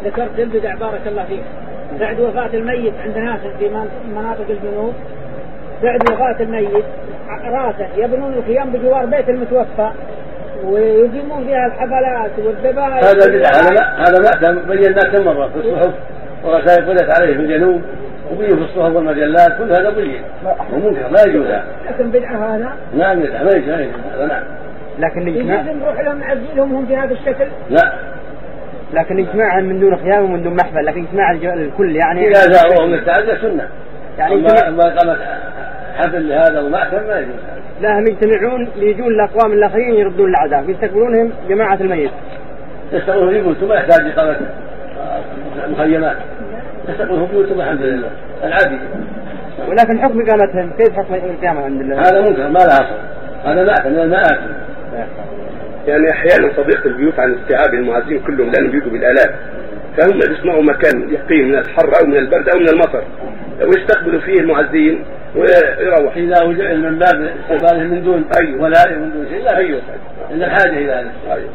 ذكرت البدع بارك الله فيك. بعد وفاة الميت عند ناس في مناطق الجنوب بعد وفاة الميت رأسه يبنون الخيام بجوار بيت المتوفى ويقيمون فيها الحفلات والذبائح. هذا بدعة هذا لا هذا مأتم بيناه كم مرة في الصحف ورسائل قلت عليه في الجنوب وبين في الصحف والمجلات كل هذا بين. ومنكر لا يجوز هذا. لكن بدعة هذا؟ نعم بدعة ما يجوز هذا نعم. لكن يجوز نروح لهم نعزلهم هم في هذا الشكل؟ لا. لكن اجماع من دون خيام ومن دون محفل لكن إجماع الكل يعني زاروهم من التعزى سنة. يعني يجتمع- ما قامت حفل لهذا ومأتم ما يجوز. لا هم يجتمعون ليجون الأقوام الآخرين يردون العذاب يستقبلونهم جماعة الميت. يستقبلهم في بيوتهم ما يحتاج إقامة مخيمات. يستقبلهم في بيوتهم الحمد لله. العادي. ولكن حكم إقامتهم كيف حكم القيامة؟ عند الله؟ هذا منكر ما له أصل. هذا مأتم من المآتم يعني أحيانا تضيق البيوت عن استيعاب المعزين كلهم لانهم بيجوا بالالاف فهم بيصنعوا مكان يقيهم من الحر أو من البرد أو من المطر. ويستقبلوا فيه المعزين ويروح إذا وجد من باب استقبالهم من دون أيوه. ولا من دون شيء لا أيوه. إلا الحاجة إلى ذلك أيوه.